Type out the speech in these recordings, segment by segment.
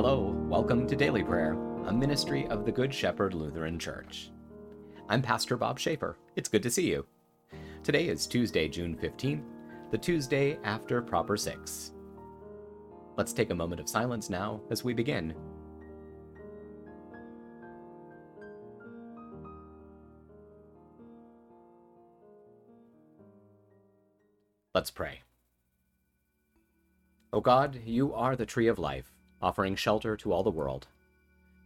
Hello, welcome to Daily Prayer, a ministry of the Good Shepherd Lutheran Church. I'm Pastor Bob Schaefer. It's good to see you. Today is Tuesday, June 15th, the Tuesday after Proper 6. Let's take a moment of silence now as we begin. Let's pray. O God, you are the tree of life offering shelter to all the world.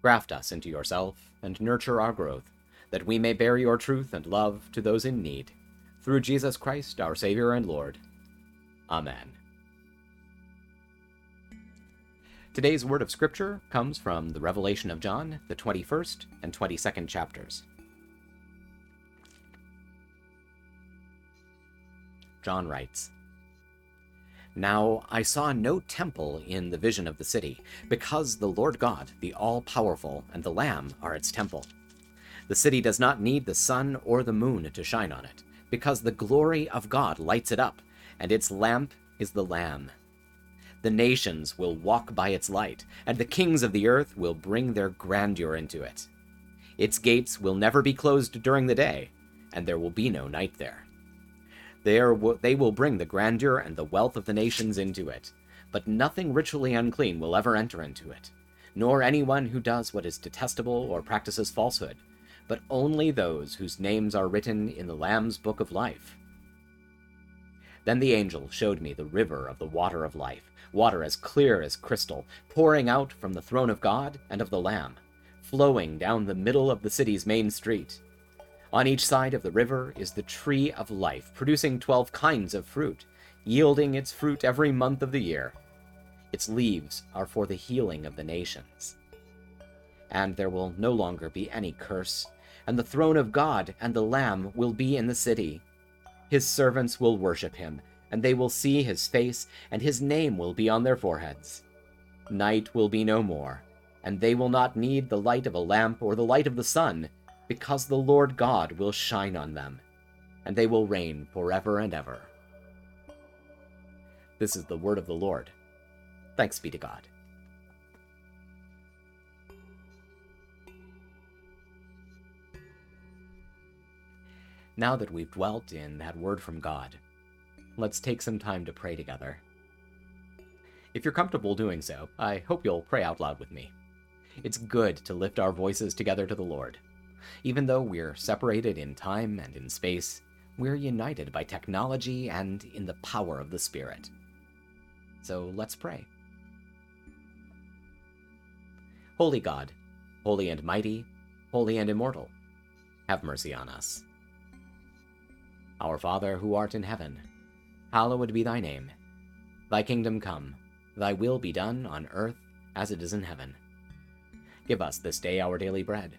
Graft us into yourself and nurture our growth, that we may bear your truth and love to those in need. Through Jesus Christ, our Savior and Lord. Amen. Today's word of Scripture comes from the Revelation of John, the 21st and 22nd chapters. John writes, now I saw no temple in the vision of the city, because the Lord God, the all powerful, and the Lamb are its temple. The city does not need the sun or the moon to shine on it, because the glory of God lights it up, and its lamp is the Lamb. The nations will walk by its light, and the kings of the earth will bring their grandeur into it. Its gates will never be closed during the day, and there will be no night there. There they will bring the grandeur and the wealth of the nations into it, but nothing ritually unclean will ever enter into it, nor anyone who does what is detestable or practices falsehood, but only those whose names are written in the Lamb's book of life. Then the angel showed me the river of the water of life, water as clear as crystal, pouring out from the throne of God and of the Lamb, flowing down the middle of the city's main street. On each side of the river is the tree of life, producing twelve kinds of fruit, yielding its fruit every month of the year. Its leaves are for the healing of the nations. And there will no longer be any curse, and the throne of God and the Lamb will be in the city. His servants will worship him, and they will see his face, and his name will be on their foreheads. Night will be no more, and they will not need the light of a lamp or the light of the sun because the Lord God will shine on them, and they will reign forever and ever. This is the word of the Lord. Thanks be to God. Now that we've dwelt in that word from God, let's take some time to pray together. If you're comfortable doing so, I hope you'll pray out loud with me. It's good to lift our voices together to the Lord. Even though we're separated in time and in space, we're united by technology and in the power of the Spirit. So let's pray. Holy God, holy and mighty, holy and immortal, have mercy on us. Our Father who art in heaven, hallowed be thy name. Thy kingdom come, thy will be done on earth as it is in heaven. Give us this day our daily bread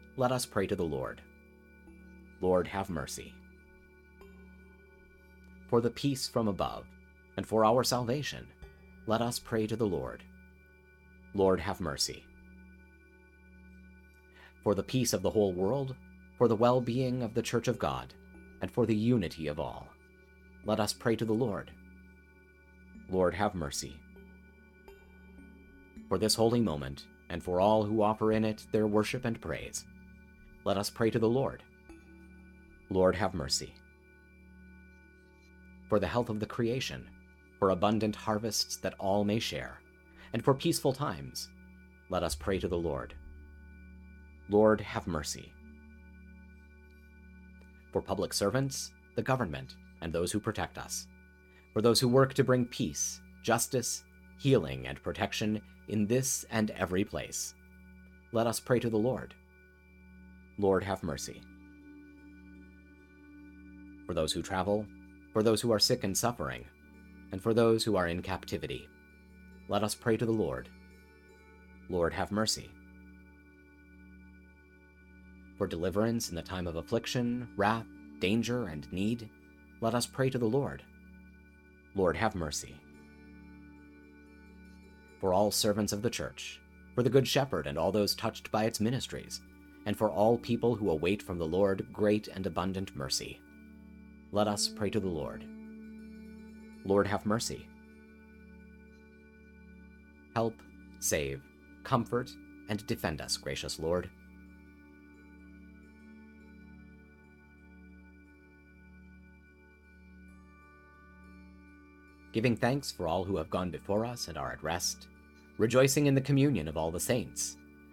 let us pray to the Lord. Lord, have mercy. For the peace from above, and for our salvation, let us pray to the Lord. Lord, have mercy. For the peace of the whole world, for the well being of the Church of God, and for the unity of all, let us pray to the Lord. Lord, have mercy. For this holy moment, and for all who offer in it their worship and praise, let us pray to the Lord. Lord, have mercy. For the health of the creation, for abundant harvests that all may share, and for peaceful times, let us pray to the Lord. Lord, have mercy. For public servants, the government, and those who protect us, for those who work to bring peace, justice, healing, and protection in this and every place, let us pray to the Lord. Lord, have mercy. For those who travel, for those who are sick and suffering, and for those who are in captivity, let us pray to the Lord. Lord, have mercy. For deliverance in the time of affliction, wrath, danger, and need, let us pray to the Lord. Lord, have mercy. For all servants of the Church, for the Good Shepherd and all those touched by its ministries, and for all people who await from the Lord great and abundant mercy. Let us pray to the Lord. Lord, have mercy. Help, save, comfort, and defend us, gracious Lord. Giving thanks for all who have gone before us and are at rest, rejoicing in the communion of all the saints,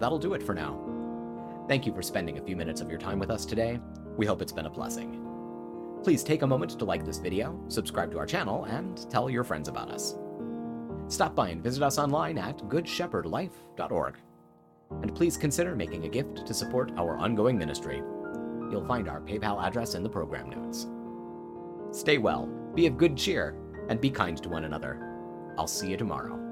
That'll do it for now. Thank you for spending a few minutes of your time with us today. We hope it's been a blessing. Please take a moment to like this video, subscribe to our channel, and tell your friends about us. Stop by and visit us online at goodshepherdlife.org. And please consider making a gift to support our ongoing ministry. You'll find our PayPal address in the program notes. Stay well, be of good cheer, and be kind to one another. I'll see you tomorrow.